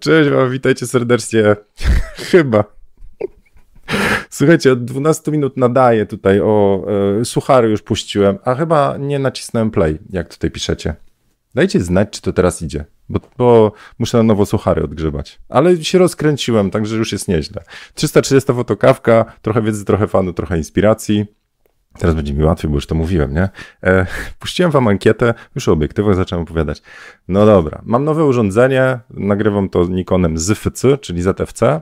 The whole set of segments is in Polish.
Cześć wam, witajcie serdecznie. Chyba. Słuchajcie, od 12 minut nadaję tutaj o e, suchary już puściłem, a chyba nie nacisnąłem play, jak tutaj piszecie. Dajcie znać, czy to teraz idzie, bo, bo muszę na nowo suchary odgrzebać. Ale się rozkręciłem, także już jest nieźle. 330 fotokawka, trochę wiedzy, trochę fanu, trochę inspiracji. Teraz będzie mi łatwiej, bo już to mówiłem, nie? E, puściłem wam ankietę, już o obiektywach zacząłem opowiadać. No dobra, mam nowe urządzenie, nagrywam to Nikonem ZFC, czyli ZFC, e,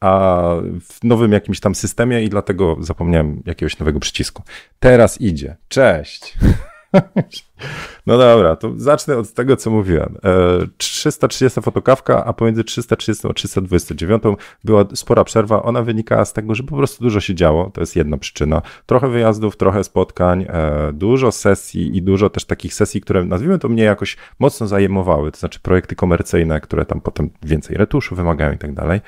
a w nowym jakimś tam systemie i dlatego zapomniałem jakiegoś nowego przycisku. Teraz idzie. Cześć! No dobra, to zacznę od tego, co mówiłem. 330 e, fotokawka, a pomiędzy 330 a 329 była spora przerwa. Ona wynikała z tego, że po prostu dużo się działo. To jest jedna przyczyna. Trochę wyjazdów, trochę spotkań, e, dużo sesji i dużo też takich sesji, które nazwijmy to mnie jakoś mocno zajmowały. To znaczy projekty komercyjne, które tam potem więcej retuszu wymagają i tak dalej.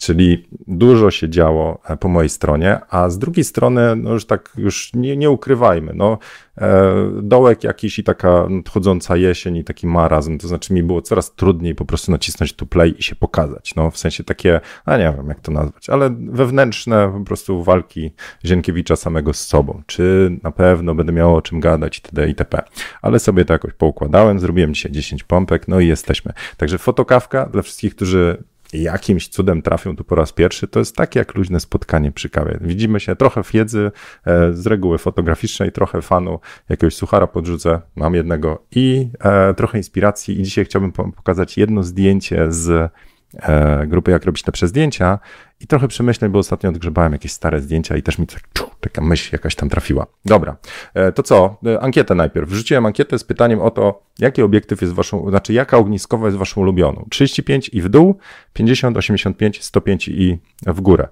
Czyli dużo się działo e, po mojej stronie, a z drugiej strony, no już tak, już nie, nie ukrywajmy, no, e, dołek jakiś i taka nadchodząca jesień i taki marazm, to znaczy mi było coraz trudniej po prostu nacisnąć tu play i się pokazać, no, w sensie takie, a nie wiem jak to nazwać, ale wewnętrzne po prostu walki Zienkiewicza samego z sobą, czy na pewno będę miał o czym gadać itd. itp. Ale sobie to jakoś poukładałem, zrobiłem dzisiaj 10 pompek, no i jesteśmy. Także fotokawka dla wszystkich, którzy jakimś cudem trafią tu po raz pierwszy, to jest takie jak luźne spotkanie przy kawie. Widzimy się trochę wiedzy e, z reguły fotograficznej, trochę fanu, jakiegoś suchara podrzucę, mam jednego i e, trochę inspiracji i dzisiaj chciałbym pokazać jedno zdjęcie z grupy Jak robić lepsze zdjęcia i trochę przemyśleń, bo ostatnio odgrzebałem jakieś stare zdjęcia i też mi tak, czu, taka myśl jakaś tam trafiła. Dobra, e, to co? E, ankietę najpierw. Wrzuciłem ankietę z pytaniem o to, jaki obiektyw jest waszą, znaczy jaka ogniskowa jest waszą ulubioną. 35 i w dół, 50, 85, 105 i w górę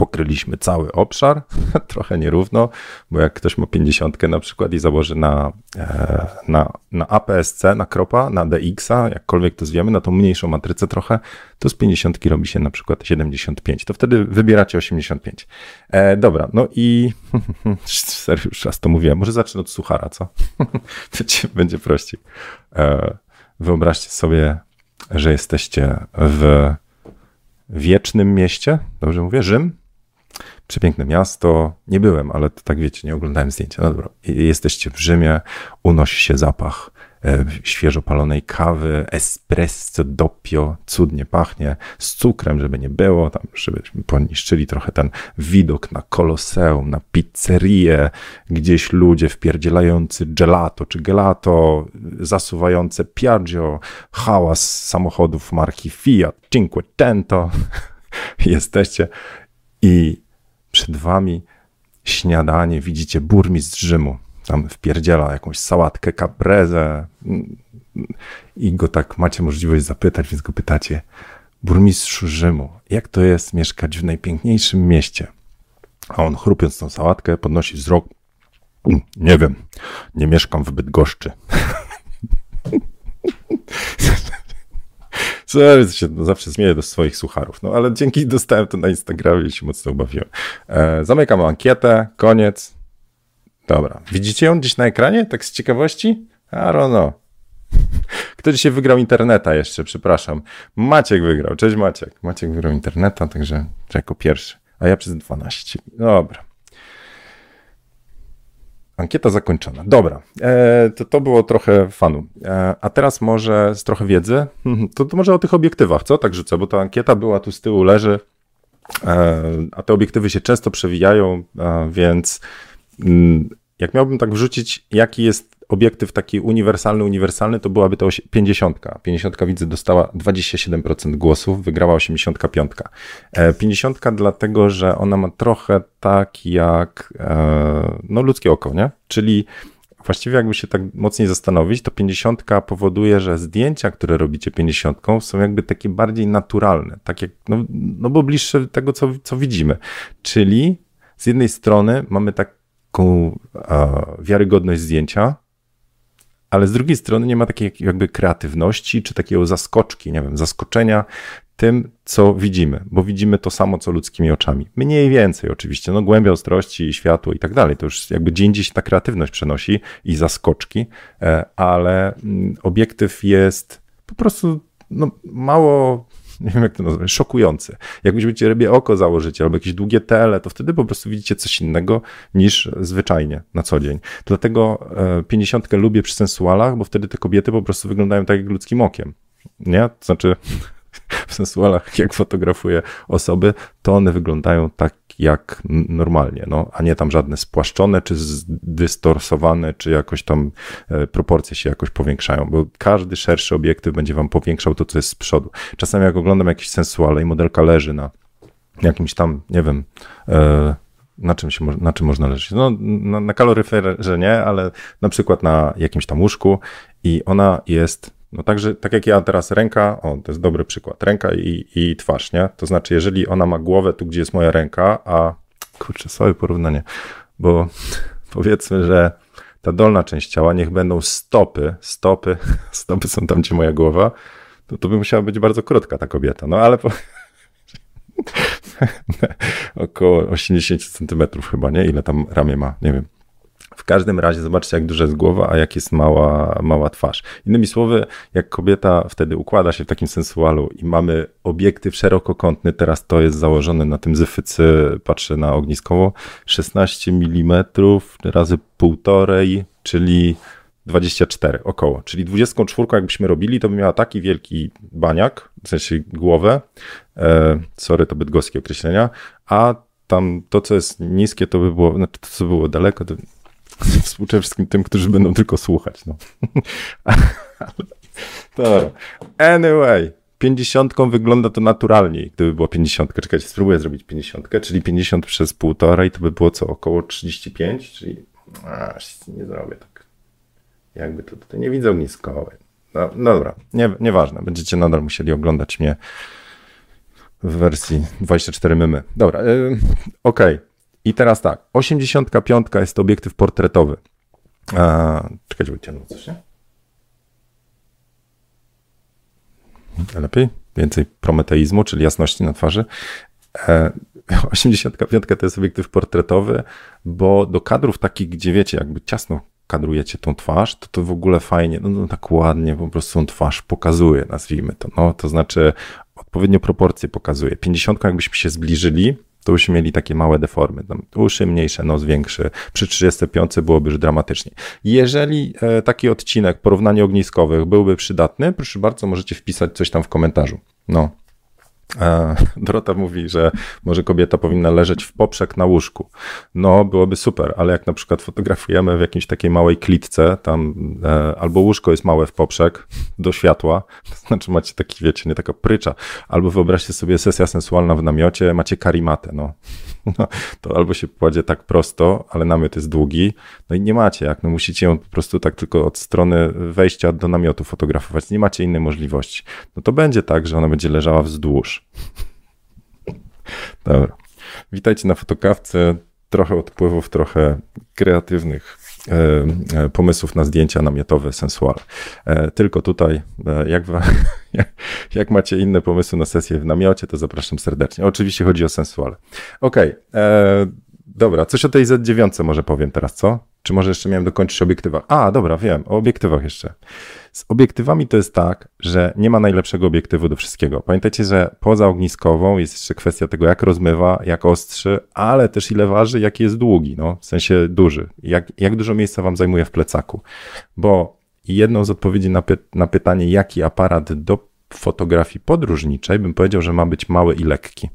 pokryliśmy cały obszar, trochę nierówno, bo jak ktoś ma 50 na przykład i założy na, e, na, na APS-C, na kropa, na DX-a, jakkolwiek to zwiemy, na tą mniejszą matrycę trochę, to z 50 robi się na przykład 75. To wtedy wybieracie 85. E, dobra, no i serio już raz to mówiłem, może zacznę od suchara, co? Będzie prościej. E, wyobraźcie sobie, że jesteście w wiecznym mieście, dobrze mówię, Rzym, przepiękne miasto. Nie byłem, ale to tak wiecie, nie oglądałem zdjęcia. No dobra. Jesteście w Rzymie, unosi się zapach e, świeżo palonej kawy, espresso, doppio, cudnie pachnie, z cukrem, żeby nie było, tam, żeby poniszczyli trochę ten widok na koloseum, na pizzerię, gdzieś ludzie wpierdzielający gelato czy gelato, zasuwające Piaggio, hałas samochodów marki Fiat, Cinquecento. Jesteście i przed wami śniadanie, widzicie burmistrz Rzymu, tam wpierdziela jakąś sałatkę caprese i go tak macie możliwość zapytać, więc go pytacie, burmistrzu Rzymu, jak to jest mieszkać w najpiękniejszym mieście? A on chrupiąc tą sałatkę podnosi wzrok, nie wiem, nie mieszkam w Bydgoszczy. Co, się no, zawsze zmienię do swoich sucharów. No ale dzięki dostałem to na Instagramie i się mocno ubawiłem. E, zamykam ankietę, koniec. Dobra. Widzicie ją gdzieś na ekranie? Tak z ciekawości? I don't know. Kto dzisiaj wygrał interneta jeszcze, przepraszam. Maciek wygrał. Cześć Maciek. Maciek wygrał interneta, także jako pierwszy. A ja przez 12. Dobra. Ankieta zakończona. Dobra, e, to, to było trochę fanu. E, a teraz może z trochę wiedzy, to, to może o tych obiektywach, co? Tak rzucę, bo ta ankieta była tu z tyłu, leży, e, a te obiektywy się często przewijają, e, więc mm, jak miałbym tak wrzucić, jaki jest obiektyw taki uniwersalny, uniwersalny, to byłaby to 50. 50 widzę dostała 27% głosów, wygrała 85. 50 e, dlatego, że ona ma trochę tak jak e, no, ludzkie oko, nie? Czyli właściwie jakby się tak mocniej zastanowić, to 50 powoduje, że zdjęcia, które robicie 50 są jakby takie bardziej naturalne, takie, no, no bo bliższe tego, co, co widzimy. Czyli z jednej strony mamy taką e, wiarygodność zdjęcia, ale z drugiej strony nie ma takiej jakby kreatywności, czy takiego zaskoczki, nie wiem, zaskoczenia tym, co widzimy, bo widzimy to samo, co ludzkimi oczami. Mniej więcej oczywiście, no głębia ostrości, światło i tak dalej, to już jakby gdzie indziej ta kreatywność przenosi i zaskoczki, e, ale mm, obiektyw jest po prostu no, mało nie wiem jak to nazwać, szokujące. Jak będziecie rybie oko założyć albo jakieś długie tele, to wtedy po prostu widzicie coś innego niż zwyczajnie na co dzień. Dlatego e, pięćdziesiątkę lubię przy sensualach, bo wtedy te kobiety po prostu wyglądają tak jak ludzkim okiem. Nie? To znaczy w sensualach, jak fotografuję osoby, to one wyglądają tak jak normalnie, no, a nie tam żadne spłaszczone, czy zdystorsowane, czy jakoś tam e, proporcje się jakoś powiększają, bo każdy szerszy obiektyw będzie wam powiększał to, co jest z przodu. Czasami jak oglądam jakieś sensuale i modelka leży na jakimś tam, nie wiem, e, na czym, się, na czym można leżeć? No, na, na kaloryferze nie, ale na przykład na jakimś tam łóżku i ona jest no także, tak jak ja teraz ręka, o, to jest dobry przykład, ręka i, i twarz, nie? To znaczy, jeżeli ona ma głowę tu, gdzie jest moja ręka, a kurczę, sobie porównanie, bo powiedzmy, że ta dolna część ciała, niech będą stopy, stopy, stopy są tam, gdzie moja głowa, to to by musiała być bardzo krótka ta kobieta, no ale po... około 80 centymetrów chyba, nie? Ile tam ramię ma, nie wiem. W każdym razie zobaczcie, jak duża jest głowa, a jak jest mała, mała twarz. Innymi słowy, jak kobieta wtedy układa się w takim sensualu i mamy obiektyw szerokokątny, teraz to jest założone na tym zyfycy, patrzę na ogniskowo, 16 mm razy półtorej, czyli 24 około. Czyli 24 jakbyśmy robili, to by miała taki wielki baniak, w sensie głowę, e, sorry, to bydgoskie określenia, a tam to, co jest niskie, to by było, znaczy to, co było daleko, to Współczuję wszystkim tym, którzy będą tylko słuchać. No. Dobra. Anyway, 50 wygląda to naturalniej, gdyby było 50. Czekajcie, spróbuję zrobić 50, czyli 50 przez półtora i to by było co, około 35, czyli a, nie zrobię tak. Jakby to tutaj nie widzę ogniskowej. No, no dobra, nie, nieważne, będziecie nadal musieli oglądać mnie w wersji 24 mymy. Dobra, yy, okej. Okay. I teraz tak, 85 jest to obiektyw portretowy. A, czekajcie, wyciągnę coś, nie? Lepiej? Więcej prometeizmu, czyli jasności na twarzy. E, 85 to jest obiektyw portretowy, bo do kadrów takich, gdzie wiecie, jakby ciasno kadrujecie tą twarz, to to w ogóle fajnie, no, no tak ładnie po prostu tą twarz pokazuje, nazwijmy to. No, to znaczy odpowiednio proporcje pokazuje. 50 jakbyśmy się zbliżyli, to byśmy mieli takie małe deformy. Tam uszy mniejsze, nos większy. Przy 35 byłoby już dramatycznie. Jeżeli e, taki odcinek, porównanie ogniskowych byłby przydatny, proszę bardzo, możecie wpisać coś tam w komentarzu. No, Dorota mówi, że może kobieta powinna leżeć w poprzek na łóżku. No, byłoby super, ale jak na przykład fotografujemy w jakiejś takiej małej klitce, tam e, albo łóżko jest małe w poprzek do światła, to znaczy macie taki, wiecie, nie taka prycza, albo wyobraźcie sobie sesja sensualna w namiocie, macie karimatę, no. no to albo się kładzie tak prosto, ale namiot jest długi, no i nie macie jak, no musicie ją po prostu tak tylko od strony wejścia do namiotu fotografować, nie macie innej możliwości. No to będzie tak, że ona będzie leżała wzdłuż, Dobra. Witajcie na fotokawce. Trochę odpływów, trochę kreatywnych pomysłów na zdjęcia namiotowe, sensualne. E, tylko tutaj, jak, jak, jak, macie inne pomysły na sesję w namiocie, to zapraszam serdecznie. Oczywiście chodzi o sensuale. Okej, okay. Dobra, coś o tej Z9 może powiem teraz, co? Czy może jeszcze miałem dokończyć o obiektywach? A, dobra, wiem, o obiektywach jeszcze. Z obiektywami to jest tak, że nie ma najlepszego obiektywu do wszystkiego. Pamiętajcie, że poza ogniskową jest jeszcze kwestia tego, jak rozmywa, jak ostrzy, ale też ile waży, jaki jest długi, no, w sensie duży. Jak, jak dużo miejsca wam zajmuje w plecaku. Bo jedną z odpowiedzi na, py na pytanie, jaki aparat do fotografii podróżniczej, bym powiedział, że ma być mały i lekki.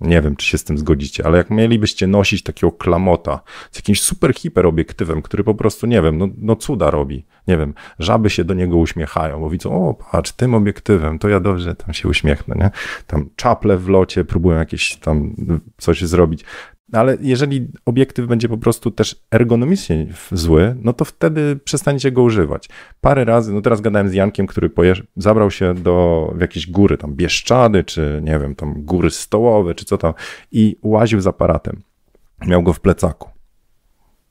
Nie wiem, czy się z tym zgodzicie, ale jak mielibyście nosić takiego klamota z jakimś super hiper obiektywem, który po prostu, nie wiem, no, no cuda robi, nie wiem, żaby się do niego uśmiechają, bo widzą, o patrz, tym obiektywem, to ja dobrze tam się uśmiechnę, nie? Tam czaple w locie próbują jakieś tam coś zrobić. Ale jeżeli obiektyw będzie po prostu też ergonomicznie zły, no to wtedy przestaniecie go używać. Parę razy, no teraz gadałem z Jankiem, który zabrał się do w jakieś góry, tam Bieszczady, czy nie wiem, tam góry stołowe, czy co tam i łaził z aparatem. Miał go w plecaku.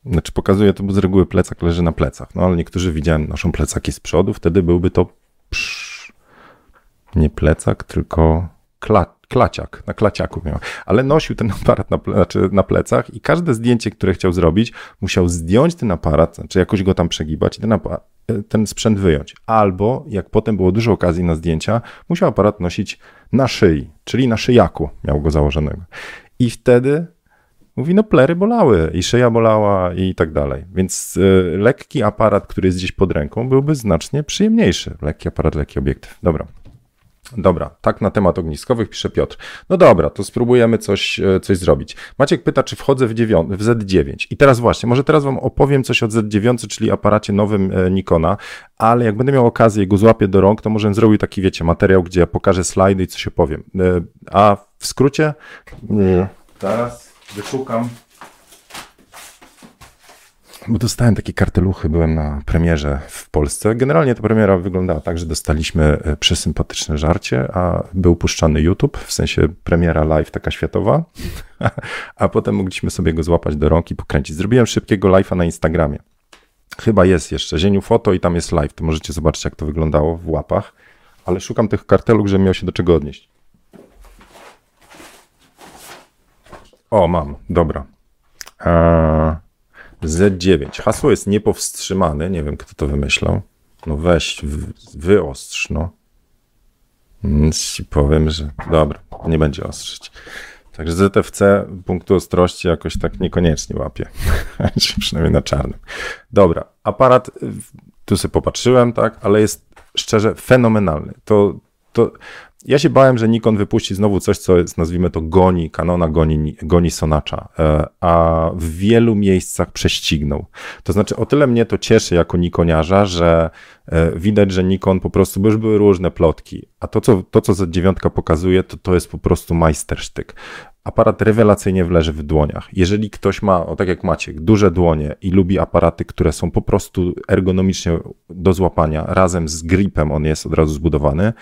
Znaczy pokazuje to, bo z reguły plecak leży na plecach, no ale niektórzy widziałem noszą plecaki z przodu, wtedy byłby to psz, nie plecak, tylko klat klaciak, na klaciaku miał, ale nosił ten aparat na, znaczy na plecach i każde zdjęcie, które chciał zrobić, musiał zdjąć ten aparat, znaczy jakoś go tam przegibać i ten e, ten sprzęt wyjąć. Albo, jak potem było dużo okazji na zdjęcia, musiał aparat nosić na szyi, czyli na szyjaku miał go założonego. I wtedy mówi, no plery bolały i szyja bolała i tak dalej. Więc y, lekki aparat, który jest gdzieś pod ręką, byłby znacznie przyjemniejszy. Lekki aparat, lekki obiektyw. Dobra. Dobra, tak na temat ogniskowych pisze Piotr. No dobra, to spróbujemy coś, e, coś zrobić. Maciek pyta, czy wchodzę w, w Z9. I teraz właśnie, może teraz wam opowiem coś o Z9, czyli aparacie nowym e, Nikona, ale jak będę miał okazję go złapię do rąk, to może zrobił taki, wiecie, materiał, gdzie ja pokażę slajdy i coś opowiem. E, a w skrócie, teraz wyszukam bo dostałem takie karteluchy, byłem na premierze w Polsce. Generalnie ta premiera wyglądała tak, że dostaliśmy e, przesympatyczne żarcie, a był puszczany YouTube, w sensie premiera live taka światowa, a potem mogliśmy sobie go złapać do rąk i pokręcić. Zrobiłem szybkiego live'a na Instagramie. Chyba jest jeszcze Zieniu Foto i tam jest live, to możecie zobaczyć jak to wyglądało w łapach, ale szukam tych kartelów, żeby miał się do czego odnieść. O, mam, dobra. Eee... Z9. Hasło jest niepowstrzymane. Nie wiem, kto to wymyślał. No weź, wyostrz, no. Nic ci powiem, że dobra, nie będzie ostrzyć. Także ZFC punktu ostrości jakoś tak niekoniecznie łapie. Przynajmniej na czarnym. Dobra, aparat, tu sobie popatrzyłem, tak, ale jest szczerze fenomenalny. To, to ja się bałem, że Nikon wypuści znowu coś, co jest, nazwijmy to goni, Canona goni, goni Sonacza, e, a w wielu miejscach prześcignął. To znaczy o tyle mnie to cieszy jako Nikoniarza, że e, widać, że Nikon po prostu, bo już były różne plotki, a to, co, to, co Z9 pokazuje, to to jest po prostu majstersztyk aparat rewelacyjnie wleży w dłoniach. Jeżeli ktoś ma, o tak jak Maciek, duże dłonie i lubi aparaty, które są po prostu ergonomicznie do złapania, razem z gripem on jest od razu zbudowany,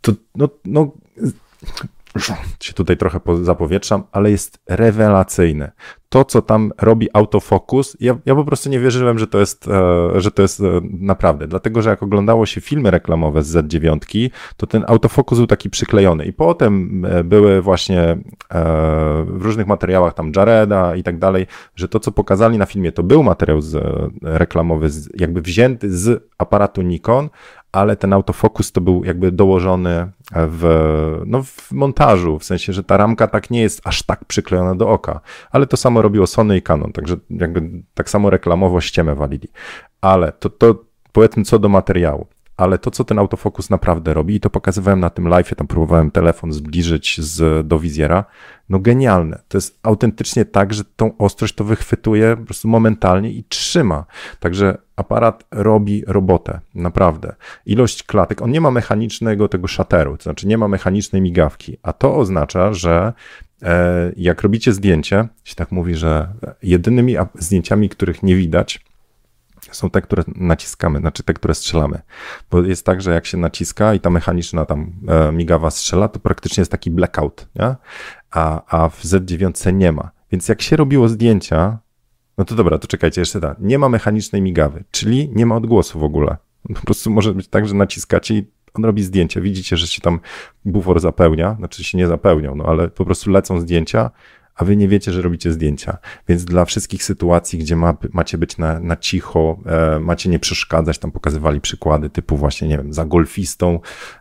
to no, no się tutaj trochę zapowietrzam, ale jest rewelacyjne. To, co tam robi autofokus, ja, ja po prostu nie wierzyłem, że to jest, e, że to jest e, naprawdę. Dlatego, że jak oglądało się filmy reklamowe z Z9, to ten autofokus był taki przyklejony. I potem e, były właśnie w różnych materiałach tam Jareda i tak dalej, że to, co pokazali na filmie, to był materiał z, reklamowy, jakby wzięty z aparatu Nikon, ale ten autofokus to był jakby dołożony w, no w montażu, w sensie, że ta ramka tak nie jest aż tak przyklejona do oka, ale to samo robiło Sony i Canon, także jakby tak samo reklamowo ściemę walili. Ale to, to powiedzmy co do materiału ale to, co ten autofokus naprawdę robi, i to pokazywałem na tym live, tam próbowałem telefon zbliżyć z, do wizjera, no genialne. To jest autentycznie tak, że tą ostrość to wychwytuje po prostu momentalnie i trzyma. Także aparat robi robotę, naprawdę. Ilość klatek, on nie ma mechanicznego tego szateru, to znaczy nie ma mechanicznej migawki, a to oznacza, że e, jak robicie zdjęcie, się tak mówi, że jedynymi zdjęciami, których nie widać, są te, które naciskamy, znaczy te, które strzelamy. Bo jest tak, że jak się naciska i ta mechaniczna tam e, migawa strzela, to praktycznie jest taki blackout, nie? A, a w Z9 nie ma. Więc jak się robiło zdjęcia, no to dobra, to czekajcie jeszcze tak. Nie ma mechanicznej migawy, czyli nie ma odgłosu w ogóle. Po prostu może być tak, że naciskacie i on robi zdjęcia. Widzicie, że się tam bufor zapełnia, znaczy się nie zapełniał, no ale po prostu lecą zdjęcia, a wy nie wiecie, że robicie zdjęcia. Więc dla wszystkich sytuacji, gdzie ma, macie być na, na cicho, e, macie nie przeszkadzać, tam pokazywali przykłady typu właśnie, nie wiem, za golfistą,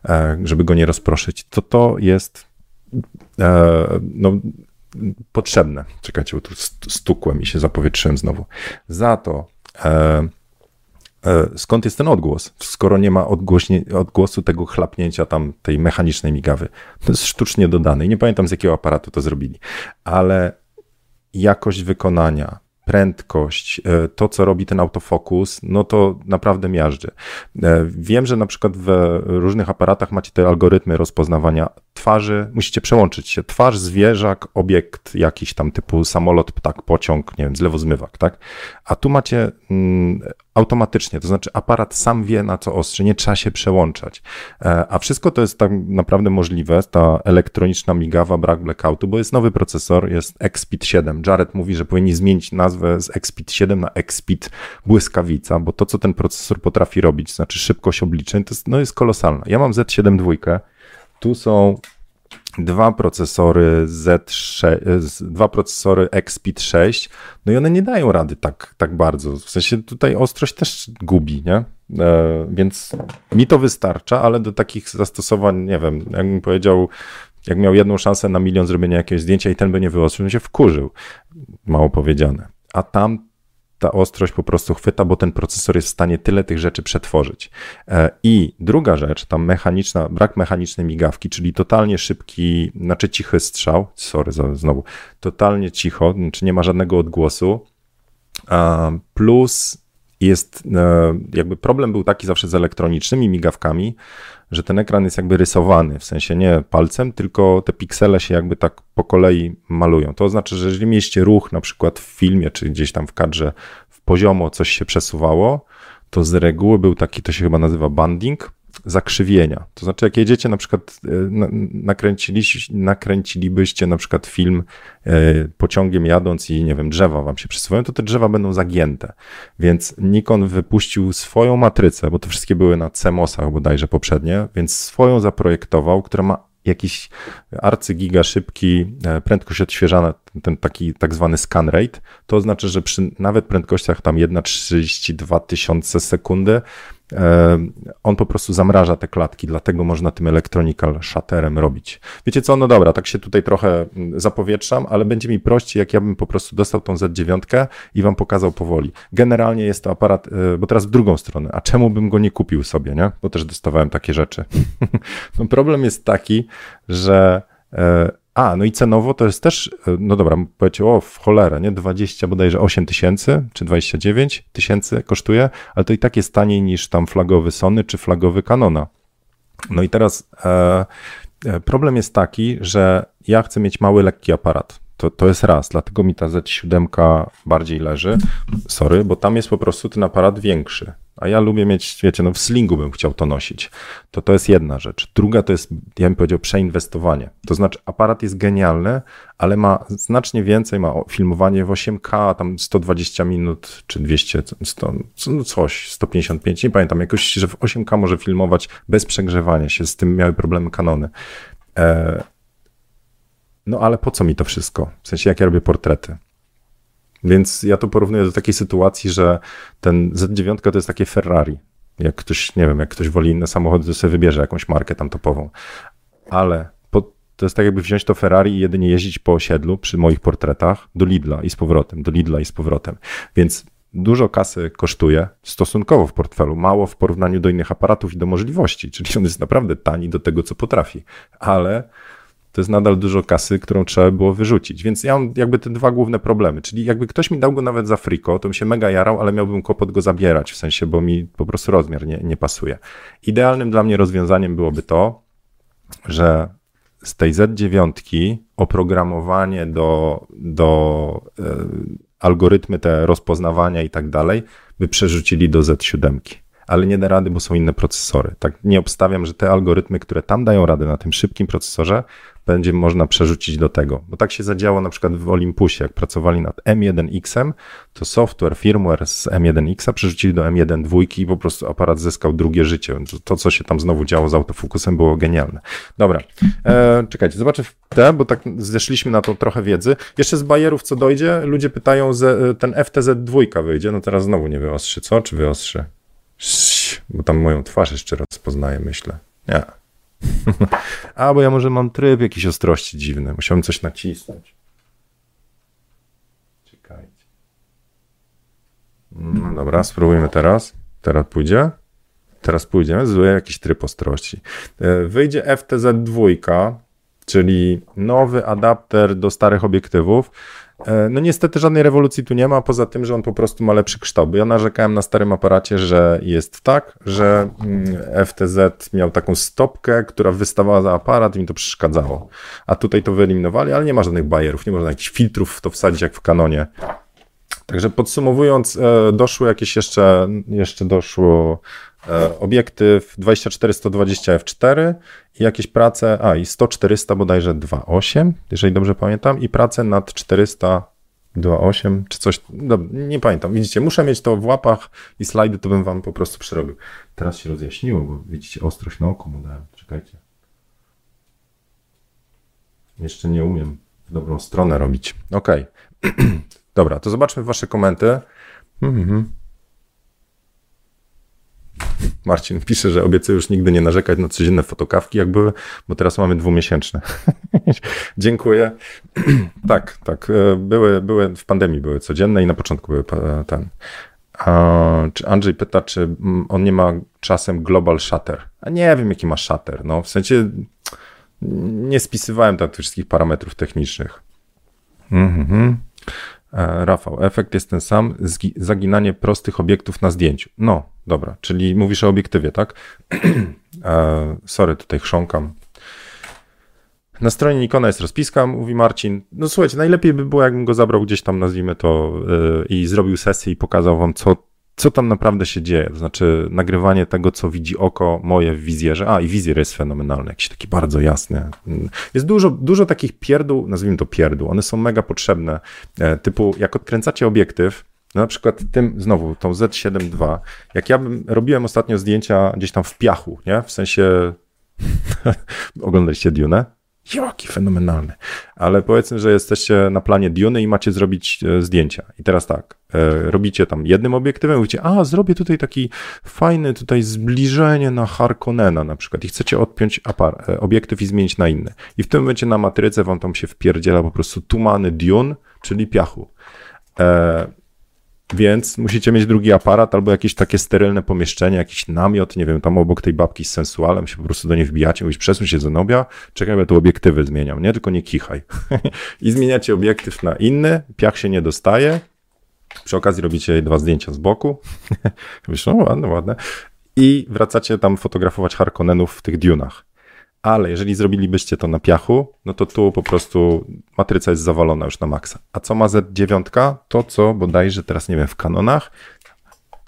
e, żeby go nie rozproszyć, to to jest e, no, potrzebne. Czekajcie, bo tu stukłem i się zapowietrzyłem znowu. Za to e, skąd jest ten odgłos, skoro nie ma odgłosu tego chlapnięcia tam tej mechanicznej migawy. To jest sztucznie dodane i nie pamiętam z jakiego aparatu to zrobili, ale jakość wykonania, prędkość, e, to co robi ten autofokus, no to naprawdę miażdży. E, wiem, że na przykład w różnych aparatach macie te algorytmy rozpoznawania twarzy, musicie przełączyć się. Twarz, zwierzak, obiekt jakiś tam typu samolot, ptak, pociąg, nie wiem, zlewozmywak, tak? A tu macie mm, automatycznie, to znaczy aparat sam wie na co ostrzy, nie trzeba się przełączać. E, a wszystko to jest tak naprawdę możliwe, ta elektroniczna migawa, brak blackoutu, bo jest nowy procesor, jest XPIT 7. Jared mówi, że powinni zmienić nazwę z XPIT 7 na XPIT błyskawica, bo to, co ten procesor potrafi robić, to znaczy szybkość obliczeń, to jest, no jest kolosalna. Ja mam Z7 dwójkę, tu są dwa procesory Z6, dwa procesory XPIT 6, no i one nie dają rady tak, tak bardzo. W sensie tutaj ostrość też gubi, nie? E, więc mi to wystarcza, ale do takich zastosowań, nie wiem, jakbym powiedział, jak miał jedną szansę na milion zrobienia jakiegoś zdjęcia i ten by nie wyostrzył, bym się wkurzył. Mało powiedziane. A tam ta ostrość po prostu chwyta, bo ten procesor jest w stanie tyle tych rzeczy przetworzyć. E, I druga rzecz, tam mechaniczna, brak mechanicznej migawki, czyli totalnie szybki, znaczy cichy strzał, sorry, znowu, totalnie cicho, czy nie ma żadnego odgłosu, plus jest, e, jakby problem był taki zawsze z elektronicznymi migawkami, że ten ekran jest jakby rysowany, w sensie nie palcem, tylko te piksele się jakby tak po kolei malują. To oznacza, że jeżeli mieliście ruch na przykład w filmie, czy gdzieś tam w kadrze w poziomo coś się przesuwało, to z reguły był taki, to się chyba nazywa banding, zakrzywienia. To znaczy, jak jedziecie na przykład, e, nakręcili, nakręcilibyście na przykład film e, pociągiem jadąc i nie wiem, drzewa wam się przesuwają, to te drzewa będą zagięte. Więc Nikon wypuścił swoją matrycę, bo to wszystkie były na CMOS-ach bodajże poprzednie, więc swoją zaprojektował, która ma jakiś arcygiga szybki, e, prędkość odświeżana, ten taki tak zwany scan rate, to oznacza, że przy nawet prędkościach tam 1,32 tysiące sekundy on po prostu zamraża te klatki, dlatego można tym electronical shutterem robić. Wiecie co, no dobra, tak się tutaj trochę mm, zapowietrzam, ale będzie mi prościej, jak ja bym po prostu dostał tą Z9 i wam pokazał powoli. Generalnie jest to aparat, e, bo teraz w drugą stronę, a czemu bym go nie kupił sobie, nie? Bo też dostawałem takie rzeczy. no problem jest taki, że e, a, no i cenowo to jest też, e, no dobra, powiecie, o, w cholerę, nie? 20 bodajże 8 tysięcy, czy 29 tysięcy kosztuje, ale to i tak jest taniej niż tam flagowy Sony, czy flagowy Canona. No i teraz e, e problem jest taki, że ja chcę mieć mały, lekki aparat. To, to jest raz, dlatego mi ta Z7 bardziej leży. Sorry, bo tam jest po prostu ten aparat większy. A ja lubię mieć, wiecie, no w slingu bym chciał to nosić. To to jest jedna rzecz. Druga to jest, ja bym powiedział, przeinwestowanie. To znaczy aparat jest genialny, ale ma znacznie więcej, ma filmowanie w 8K, tam 120 minut, czy 200, 100, no coś, 155, nie pamiętam, jakoś, że w 8K może filmować bez przegrzewania się, z tym miały problemy kanony. E, no ale po co mi to wszystko? W sensie, jak ja robię portrety. Więc ja to porównuję do takiej sytuacji, że ten Z9 to jest takie Ferrari. Jak ktoś, nie wiem, jak ktoś woli inne samochody, to sobie wybierze jakąś markę tam topową. Ale to jest tak jakby wziąć to Ferrari i jedynie jeździć po osiedlu przy moich portretach do Lidla i z powrotem, do Lidla i z powrotem. Więc dużo kasy kosztuje stosunkowo w portfelu, mało w porównaniu do innych aparatów i do możliwości, czyli on jest naprawdę tani do tego, co potrafi, ale to jest nadal dużo kasy, którą trzeba było wyrzucić. Więc ja mam jakby te dwa główne problemy. Czyli jakby ktoś mi dał go nawet za friko, to bym się mega jarał, ale miałbym kłopot go zabierać, w sensie, bo mi po prostu rozmiar nie, nie pasuje. Idealnym dla mnie rozwiązaniem byłoby to, że z tej Z9 oprogramowanie do, do e, algorytmy te rozpoznawania i tak dalej, by przerzucili do Z7 ale nie da rady, bo są inne procesory. Tak nie obstawiam, że te algorytmy, które tam dają radę na tym szybkim procesorze, będzie można przerzucić do tego. Bo tak się zadziało na przykład w Olympusie, jak pracowali nad M1X, to software, firmware z M1X przerzucili do M1 i po prostu aparat zyskał drugie życie. To, co się tam znowu działo z autofokusem, było genialne. Dobra, e, czekajcie, zobaczę te, bo tak zeszliśmy na to trochę wiedzy. Jeszcze z bajerów co dojdzie, ludzie pytają, ten FTZ2 wyjdzie, no teraz znowu nie wyostrzy, co? Czy wyostrzy? Bo tam moją twarz jeszcze raz poznaję, myślę. Nie. A, bo ja może mam tryb jakiejś ostrości dziwny. Musiałem coś nacisnąć. Czekajcie. No dobra, spróbujmy teraz. Teraz pójdzie. Teraz pójdzie. Zły jakiś tryb ostrości. E, wyjdzie FTZ2, czyli nowy adapter do starych obiektywów no niestety żadnej rewolucji tu nie ma, poza tym, że on po prostu ma lepszy kształt. Ja narzekałem na starym aparacie, że jest tak, że mm, FTZ miał taką stopkę, która wystawała za aparat i mi to przeszkadzało. A tutaj to wyeliminowali, ale nie ma żadnych bajerów, nie można jakichś filtrów w to wsadzić jak w kanonie. Także podsumowując, e, doszło jakieś jeszcze, jeszcze doszło e, obiektyw 24-120 f4 i jakieś prace, a i 100-400 bodajże 2.8, jeżeli dobrze pamiętam, i prace nad 400 2.8 czy coś, no, nie pamiętam. Widzicie, muszę mieć to w łapach i slajdy, to bym wam po prostu przerobił. Teraz się rozjaśniło, bo widzicie, ostrość na oko mu dałem. Czekajcie. Jeszcze nie umiem w dobrą stronę robić. Ok. Dobra, to zobaczmy wasze komenty. Mhm. Marcin pisze, że obiecuję już nigdy nie narzekać na codzienne fotokawki, jak były, bo teraz mamy dwumiesięczne. Dziękuję. tak, tak. E, były, były, w pandemii były codzienne i na początku były ten. A, czy Andrzej pyta, czy on nie ma czasem global shutter? A nie wiem, jaki ma shutter. No, w sensie nie spisywałem tak wszystkich parametrów technicznych. Mhm. E, Rafał, efekt jest ten sam, zaginanie prostych obiektów na zdjęciu. No, dobra, czyli mówisz o obiektywie, tak? e, sorry, tutaj chrząkam. Na stronie Nikona jest rozpiska, mówi Marcin. No słuchajcie, najlepiej by było, jakbym go zabrał gdzieś tam, nazwijmy to, yy, i zrobił sesję i pokazał wam, co, co tam naprawdę się dzieje. To znaczy nagrywanie tego, co widzi oko moje w wizjerze. A, i wizjer jest fenomenalny, jakiś taki bardzo jasny. Jest dużo, dużo takich pierdół, nazwijmy to pierdół, one są mega potrzebne. E, typu, jak odkręcacie obiektyw, no na przykład tym, znowu, tą Z7 II, jak ja bym, robiłem ostatnio zdjęcia gdzieś tam w piachu, nie? W sensie, oglądaliście Dune? Jaki fenomenalny. Ale powiedzmy, że jesteście na planie Duny i macie zrobić e, zdjęcia. I teraz tak, e, robicie tam jednym obiektywem, mówicie, a zrobię tutaj taki fajny tutaj zbliżenie na Harkonnena na przykład i chcecie odpiąć apar e, obiektyw i zmienić na inny. I w tym momencie na matryce wam tam się wpierdziela po prostu tumany Dune, czyli piachu. Więc musicie mieć drugi aparat albo jakieś takie sterylne pomieszczenie, jakiś namiot, nie wiem, tam obok tej babki z sensualem się po prostu do niej wbijacie, mówisz, przesuń się Zenobia, czekaj, ja tu obiektywy zmieniam, nie? Tylko nie kichaj. I zmieniacie obiektyw na inny, piach się nie dostaje, przy okazji robicie dwa zdjęcia z boku, mówisz, no ładne, ładne, i wracacie tam fotografować Harkonnenów w tych dunach ale jeżeli zrobilibyście to na piachu, no to tu po prostu matryca jest zawalona już na maksa. A co ma Z9? To co bodajże teraz nie wiem, w kanonach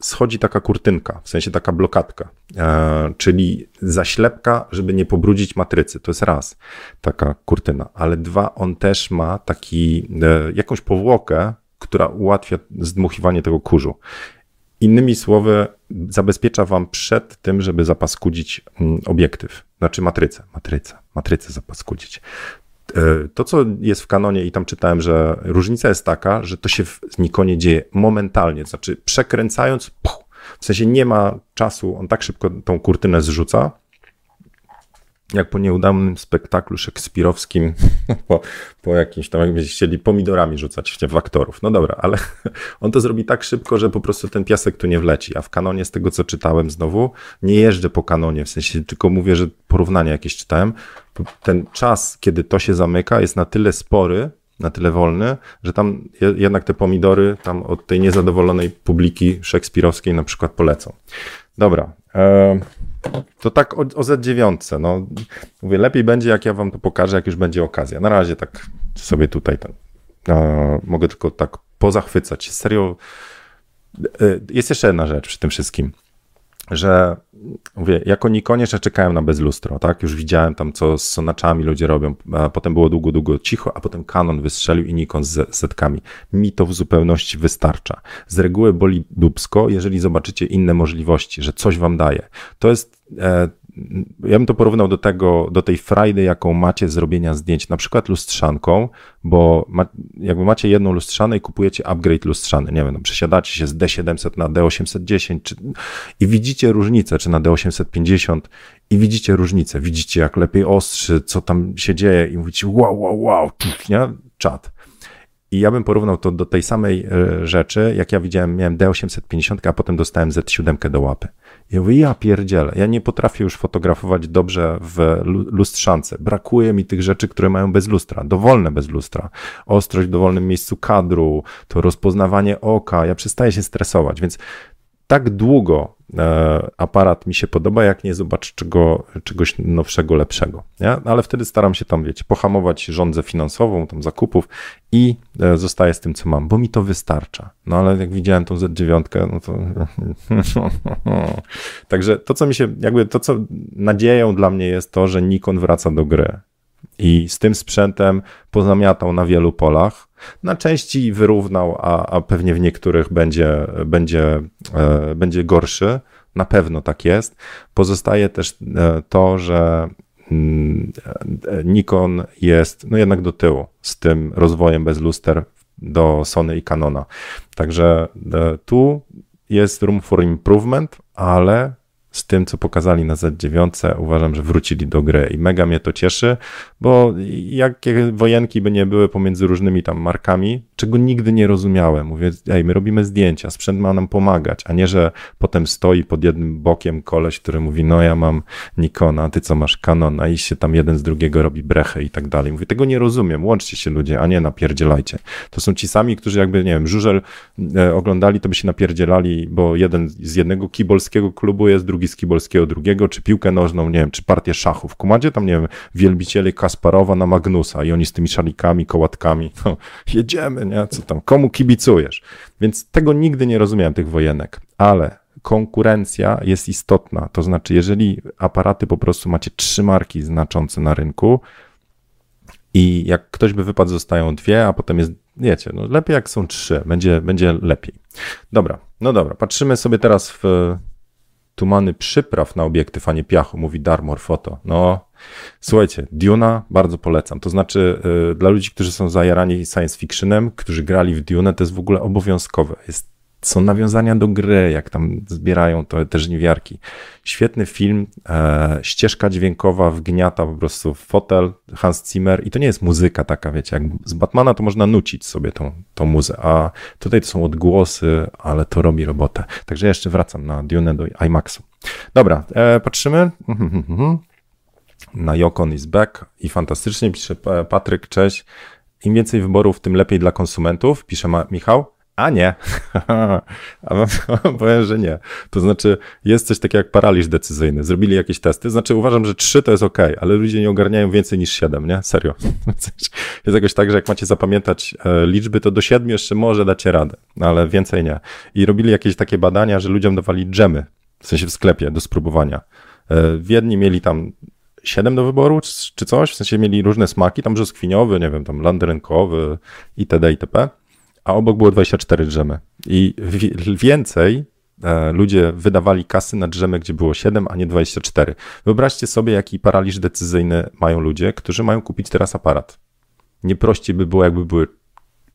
schodzi taka kurtynka, w sensie taka blokadka, e, czyli zaślepka, żeby nie pobrudzić matrycy. To jest raz, taka kurtyna, ale dwa, on też ma taki, e, jakąś powłokę, która ułatwia zdmuchiwanie tego kurzu. Innymi słowy, zabezpiecza wam przed tym, żeby zapaskudzić mm, obiektyw, znaczy matrycę, matrycę, matrycę zapaskudzić. E, to, co jest w kanonie, i tam czytałem, że różnica jest taka, że to się w Nikonie dzieje momentalnie, to znaczy przekręcając, puch, w sensie nie ma czasu, on tak szybko tą kurtynę zrzuca, jak po nieudanym spektaklu szekspirowskim, po, po jakimś tam, jakbyście chcieli pomidorami rzucać w aktorów. No dobra, ale on to zrobi tak szybko, że po prostu ten piasek tu nie wleci. A w kanonie, z tego co czytałem znowu, nie jeżdżę po kanonie, w sensie tylko mówię, że porównania jakieś czytałem. Ten czas, kiedy to się zamyka, jest na tyle spory, na tyle wolny, że tam jednak te pomidory tam od tej niezadowolonej publiki szekspirowskiej na przykład polecą. Dobra. E to tak o, o Z9. No, mówię, lepiej będzie, jak ja wam to pokażę, jak już będzie okazja. Na razie tak sobie tutaj ten, no, mogę tylko tak pozachwycać. Serio. E, jest jeszcze jedna rzecz przy tym wszystkim że mówię, jako Nikonie jeszcze czekałem na bezlustro, tak? Już widziałem tam, co z sonaczami ludzie robią, potem było długo, długo cicho, a potem Canon wystrzelił i Nikon z setkami. Mi to w zupełności wystarcza. Z reguły boli dubsko, jeżeli zobaczycie inne możliwości, że coś wam daje. To jest e, ja bym to porównał do tego, do tej frajdy, jaką macie zrobienia zdjęć, na przykład lustrzanką, bo ma, jakby macie jedną lustrzanę i kupujecie upgrade lustrzany, nie wiem, no, przesiadacie się z D700 na D810 czy, i widzicie różnicę, czy na D850 i widzicie różnicę, widzicie jak lepiej ostrzy, co tam się dzieje i mówicie wow, wow, wow, nie? Czad. I ja bym porównał to do tej samej e, rzeczy, jak ja widziałem, miałem D850, a potem dostałem Z7 do łapy. I ja mówię, ja pierdzielę, ja nie potrafię już fotografować dobrze w lustrzance. Brakuje mi tych rzeczy, które mają bez lustra, dowolne bez lustra. Ostrość w dowolnym miejscu kadru, to rozpoznawanie oka, ja przestaję się stresować, więc tak długo aparat mi się podoba, jak nie zobacz czego, czegoś nowszego, lepszego. Nie? Ale wtedy staram się tam, wiecie, pohamować rządzę finansową, tam zakupów i e, zostaję z tym, co mam, bo mi to wystarcza. No ale jak widziałem tą Z9, no to... Także to, co mi się, jakby to, co nadzieją dla mnie jest to, że Nikon wraca do gry. I z tym sprzętem pozamiatał na wielu polach. Na części wyrównał, a, a pewnie w niektórych będzie, będzie, e, będzie gorszy. Na pewno tak jest. Pozostaje też e, to, że mm, e, Nikon jest no jednak do tyłu z tym rozwojem bez luster do Sony i Canona. Także tu jest room for improvement, ale z tym, co pokazali na Z9, uważam, że wrócili do gry i mega mnie to cieszy, bo jakie wojenki by nie były pomiędzy różnymi tam markami, czego nigdy nie rozumiałem. Mówię, ej, my robimy zdjęcia, sprzęt ma nam pomagać, a nie, że potem stoi pod jednym bokiem koleś, który mówi, no ja mam Nikona, ty co masz Canona i się tam jeden z drugiego robi brechę i tak dalej. Mówię, tego nie rozumiem, łączcie się ludzie, a nie napierdzielajcie. To są ci sami, którzy jakby, nie wiem, żużel e, oglądali, to by się napierdzielali, bo jeden z jednego kibolskiego klubu jest, drugi z kibolskiego drugiego, czy piłkę nożną, nie wiem, czy partię szachów. Kumacie tam, nie wiem, wielbicieli Kasparowa na Magnusa i oni z tymi szalikami, kołatkami, no, jedziemy, nie, co tam, komu kibicujesz? Więc tego nigdy nie rozumiałem, tych wojenek, ale konkurencja jest istotna. To znaczy, jeżeli aparaty po prostu macie trzy marki znaczące na rynku i jak ktoś by wypadł, zostają dwie, a potem jest, wiecie, no lepiej jak są trzy, będzie, będzie lepiej. Dobra, no dobra, patrzymy sobie teraz w tumany przypraw na obiektyw, a nie piachu, mówi Darmor Foto. No, słuchajcie, Duna bardzo polecam. To znaczy, yy, dla ludzi, którzy są zajarani science fictionem, którzy grali w Dune, to jest w ogóle obowiązkowe. Jest są nawiązania do gry, jak tam zbierają to te żniwiarki. Świetny film, e, ścieżka dźwiękowa wgniata po prostu w fotel Hans Zimmer i to nie jest muzyka taka, wiecie, jak z Batmana to można nucić sobie tą, tą muzę, a tutaj to są odgłosy, ale to robi robotę. Także jeszcze wracam na Dune do IMAXu. Dobra, e, patrzymy. Na Yokon is back i fantastycznie, pisze Patryk, cześć. Im więcej wyborów, tym lepiej dla konsumentów, pisze Michał. A nie. A powiem, że nie. To znaczy, jest coś takiego jak paraliż decyzyjny. Zrobili jakieś testy. Znaczy, uważam, że trzy to jest ok, ale ludzie nie ogarniają więcej niż siedem, nie? Serio. Jest jakoś tak, że jak macie zapamiętać e, liczby, to do siedmiu jeszcze może dacie radę, no, ale więcej nie. I robili jakieś takie badania, że ludziom dawali dżemy, w sensie w sklepie, do spróbowania. E, w jedni mieli tam 7 do wyboru, czy coś, w sensie mieli różne smaki, tam brzoskwiniowy, nie wiem, tam landrynkowy itd. itp a obok było 24 drzemy. I więcej e, ludzie wydawali kasy na drzemy, gdzie było 7, a nie 24. Wyobraźcie sobie, jaki paraliż decyzyjny mają ludzie, którzy mają kupić teraz aparat. Nie prościej by było, jakby były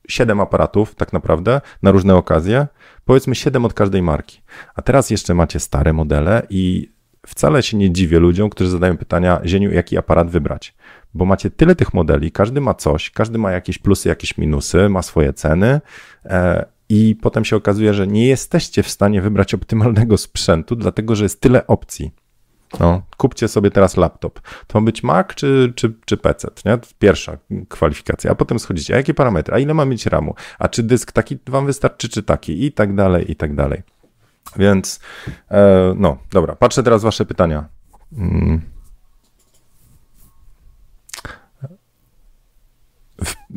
7 aparatów, tak naprawdę, na różne okazje. Powiedzmy 7 od każdej marki. A teraz jeszcze macie stare modele i wcale się nie dziwię ludziom, którzy zadają pytania, Zieniu, jaki aparat wybrać bo macie tyle tych modeli, każdy ma coś, każdy ma jakieś plusy, jakieś minusy, ma swoje ceny. E, I potem się okazuje, że nie jesteście w stanie wybrać optymalnego sprzętu, dlatego że jest tyle opcji. No, kupcie sobie teraz laptop. To ma być Mac czy, czy, czy PC, nie? Pierwsza kwalifikacja, a potem schodzicie, a jakie parametry, a ile ma mieć RAMu, a czy dysk taki wam wystarczy, czy taki i tak dalej, i tak dalej. Więc, e, no, dobra, patrzę teraz wasze pytania. Mm.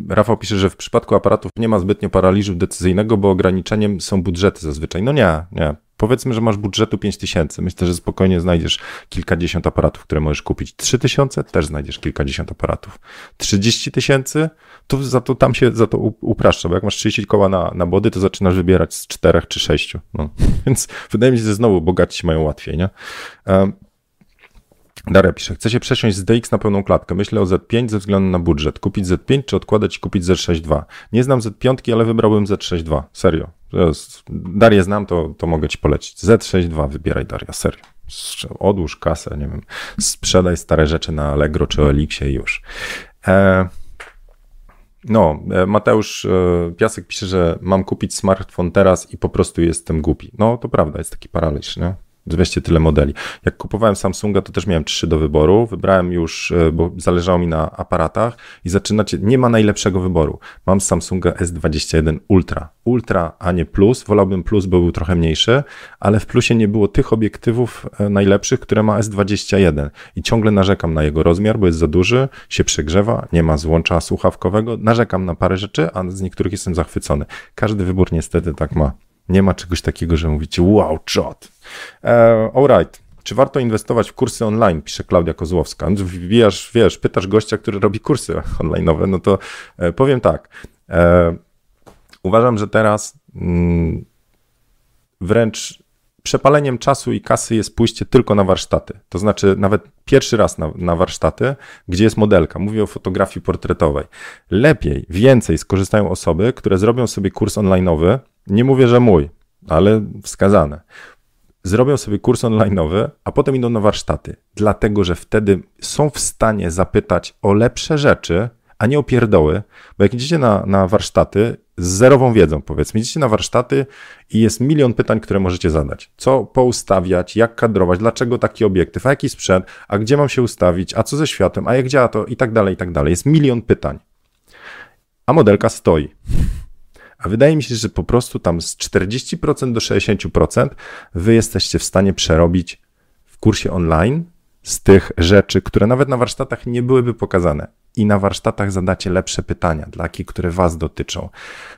Rafał pisze, że w przypadku aparatów nie ma zbytnio paraliżu decyzyjnego, bo ograniczeniem są budżety zazwyczaj. No nie, nie. Powiedzmy, że masz budżetu 5000. Myślę, że spokojnie znajdziesz kilkadziesiąt aparatów, które możesz kupić. 3000 też znajdziesz kilkadziesiąt aparatów. 30 tysięcy to za to tam się za to upraszcza, bo jak masz 30 koła na, na body, to zaczynasz wybierać z czterech czy sześciu. No. Więc wydaje mi się, że znowu bogaci mają łatwiej, nie? Daria pisze, chce się przesiąść z DX na pełną klatkę. Myślę o Z5 ze względu na budżet. Kupić Z5 czy odkładać i kupić Z6.2? Nie znam Z5, ale wybrałbym Z6.2. Serio. Darię znam, to, to mogę ci polecić. Z6.2 wybieraj, Daria, serio. Odłóż kasę, nie wiem, sprzedaj stare rzeczy na Allegro czy Elixie już. E, no, e, Mateusz e, Piasek pisze, że mam kupić smartfon teraz i po prostu jestem głupi. No, to prawda, jest taki paraliż, nie? Weźcie tyle modeli. Jak kupowałem Samsunga, to też miałem trzy do wyboru. Wybrałem już, e, bo zależało mi na aparatach i zaczynacie, nie ma najlepszego wyboru. Mam Samsunga S21 Ultra. Ultra, a nie Plus. Wolałbym Plus, bo był trochę mniejszy, ale w Plusie nie było tych obiektywów e, najlepszych, które ma S21 i ciągle narzekam na jego rozmiar, bo jest za duży, się przegrzewa, nie ma złącza słuchawkowego. Narzekam na parę rzeczy, a z niektórych jestem zachwycony. Każdy wybór niestety tak ma. Nie ma czegoś takiego, że mówicie wow, czot. E, alright. Czy warto inwestować w kursy online? Pisze Klaudia Kozłowska. Wbijasz, wiesz, pytasz gościa, który robi kursy online'owe, no to e, powiem tak. E, uważam, że teraz mm, wręcz przepaleniem czasu i kasy jest pójście tylko na warsztaty. To znaczy nawet pierwszy raz na, na, warsztaty, gdzie jest modelka. Mówię o fotografii portretowej. Lepiej, więcej skorzystają osoby, które zrobią sobie kurs online'owy. Nie mówię, że mój, ale wskazane zrobią sobie kurs online'owy, a potem idą na warsztaty, dlatego że wtedy są w stanie zapytać o lepsze rzeczy, a nie o pierdoły, bo jak idziecie na, na warsztaty z zerową wiedzą, powiedzmy, idziecie na warsztaty i jest milion pytań, które możecie zadać. Co poustawiać, jak kadrować, dlaczego taki obiektyw, a jaki sprzęt, a gdzie mam się ustawić, a co ze światłem, a jak działa to i tak dalej, i tak dalej. Jest milion pytań. A modelka stoi. A wydaje mi się, że po prostu tam z 40% do 60% wy jesteście w stanie przerobić w kursie online z tych rzeczy, które nawet na warsztatach nie byłyby pokazane. I na warsztatach zadacie lepsze pytania, takie, które Was dotyczą.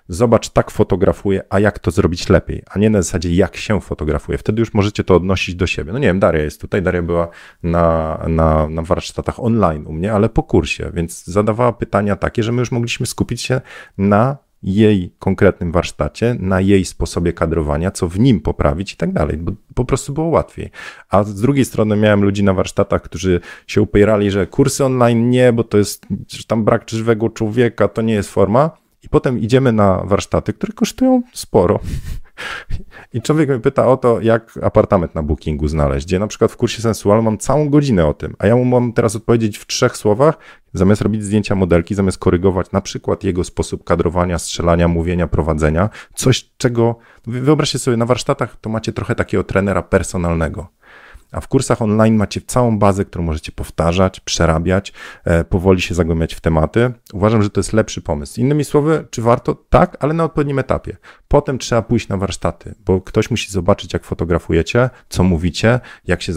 Zobacz, tak fotografuję, a jak to zrobić lepiej, a nie na zasadzie, jak się fotografuje. Wtedy już możecie to odnosić do siebie. No nie wiem, Daria jest tutaj. Daria była na, na, na warsztatach online u mnie, ale po kursie, więc zadawała pytania takie, że my już mogliśmy skupić się na jej konkretnym warsztacie, na jej sposobie kadrowania, co w nim poprawić i tak dalej, bo po prostu było łatwiej. A z drugiej strony miałem ludzi na warsztatach, którzy się upierali, że kursy online nie, bo to jest tam brak żywego człowieka, to nie jest forma. I potem idziemy na warsztaty, które kosztują sporo. I człowiek mnie pyta o to, jak apartament na bookingu znaleźć, gdzie na przykład w kursie sensualnym mam całą godzinę o tym, a ja mu mam teraz odpowiedzieć w trzech słowach, zamiast robić zdjęcia modelki, zamiast korygować na przykład jego sposób kadrowania, strzelania, mówienia, prowadzenia, coś czego, wyobraźcie sobie, na warsztatach to macie trochę takiego trenera personalnego. A w kursach online macie całą bazę, którą możecie powtarzać, przerabiać, e, powoli się zagłębiać w tematy. Uważam, że to jest lepszy pomysł. Innymi słowy, czy warto? Tak, ale na odpowiednim etapie. Potem trzeba pójść na warsztaty, bo ktoś musi zobaczyć, jak fotografujecie, co mówicie, jak się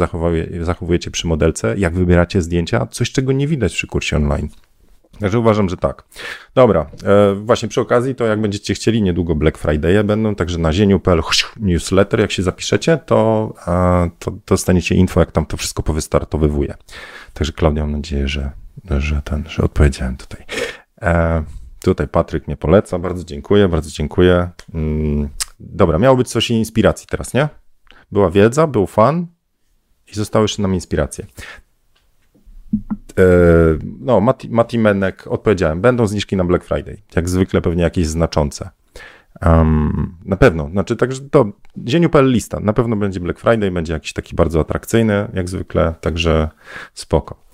zachowujecie przy modelce, jak wybieracie zdjęcia, coś, czego nie widać przy kursie online. Także uważam, że tak. Dobra, e, właśnie przy okazji, to jak będziecie chcieli, niedługo Black Friday będą, także na zieniu.pl newsletter, jak się zapiszecie, to, e, to dostaniecie info, jak tam to wszystko powystartowywuje. Także Klaudia, mam nadzieję, że, że, ten, że odpowiedziałem tutaj. E, tutaj Patryk mnie poleca, bardzo dziękuję, bardzo dziękuję. Mm, dobra, miało być coś inspiracji teraz, nie? Była wiedza, był fan i zostały jeszcze nam inspiracje. E, no, Mati, Mati Menek, odpowiedziałem, będą zniżki na Black Friday. Jak zwykle pewnie jakieś znaczące. Um, na pewno, znaczy także to zieniu.pl lista, na pewno będzie Black Friday, będzie jakiś taki bardzo atrakcyjny, jak zwykle, także spoko.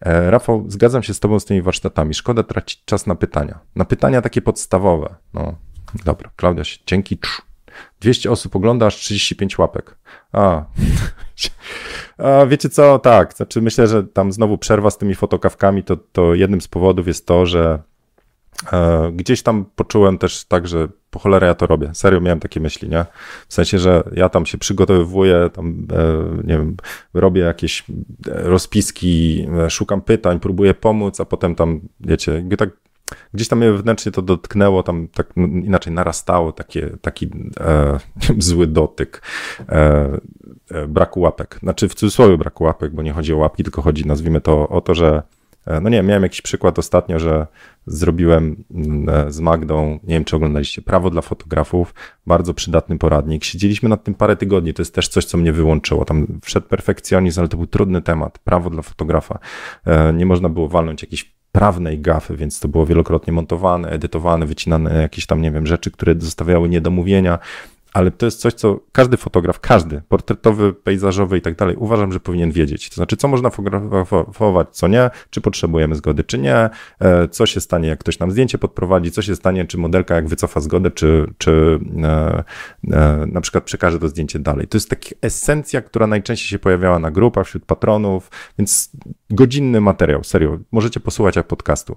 E, Rafał, zgadzam się z tobą z tymi warsztatami. Szkoda tracić czas na pytania. Na pytania takie podstawowe. No, dobra, Klaudia, dzięki. 200 osób ogląda, aż 35 łapek. A. A wiecie co, tak, znaczy myślę, że tam znowu przerwa z tymi fotokawkami, to, to jednym z powodów jest to, że e, gdzieś tam poczułem też tak, że po cholerę ja to robię. Serio miałem takie myśli, nie? W sensie, że ja tam się przygotowywuję, tam, e, nie wiem, robię jakieś rozpiski, e, szukam pytań, próbuję pomóc, a potem tam, wiecie, tak gdzieś tam wewnętrznie to dotknęło, tam tak inaczej narastało takie, taki e, zły dotyk e, e, braku łapek. Znaczy w cudzysłowie braku łapek, bo nie chodzi o łapki, tylko chodzi, nazwijmy to, o to, że e, no nie miałem jakiś przykład ostatnio, że zrobiłem e, z Magdą, nie wiem czy oglądaliście, Prawo dla fotografów, bardzo przydatny poradnik. Siedzieliśmy nad tym parę tygodni, to jest też coś, co mnie wyłączyło. Tam wszedł perfekcjonizm, ale to był trudny temat, prawo dla fotografa. E, nie można było walnąć jakichś prawnej gafy, więc to było wielokrotnie montowane, edytowane, wycinane jakieś tam, nie wiem, rzeczy, które zostawiały niedomówienia, ale to jest coś, co każdy fotograf, każdy, portretowy, pejzażowy i tak dalej, uważam, że powinien wiedzieć. To znaczy, co można fotografować, co nie, czy potrzebujemy zgody, czy nie, e, co się stanie, jak ktoś nam zdjęcie podprowadzi, co się stanie, czy modelka jak wycofa zgodę, czy, czy e, e, na przykład przekaże to zdjęcie dalej. To jest taka esencja, która najczęściej się pojawiała na grupach, wśród patronów, więc godzinny materiał, serio, możecie posłuchać jak podcastu.